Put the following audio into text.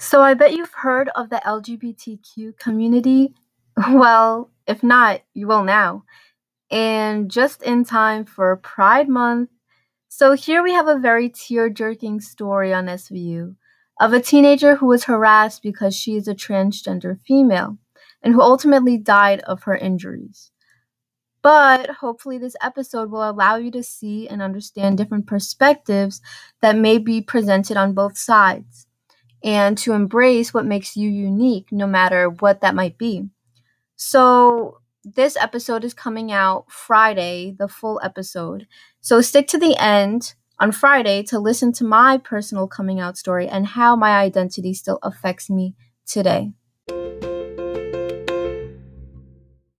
So I bet you've heard of the LGBTQ community. Well, if not, you will now. And just in time for Pride Month. So here we have a very tear jerking story on SVU of a teenager who was harassed because she is a transgender female and who ultimately died of her injuries. But hopefully, this episode will allow you to see and understand different perspectives that may be presented on both sides and to embrace what makes you unique, no matter what that might be. So, this episode is coming out Friday, the full episode. So, stick to the end on Friday to listen to my personal coming out story and how my identity still affects me today.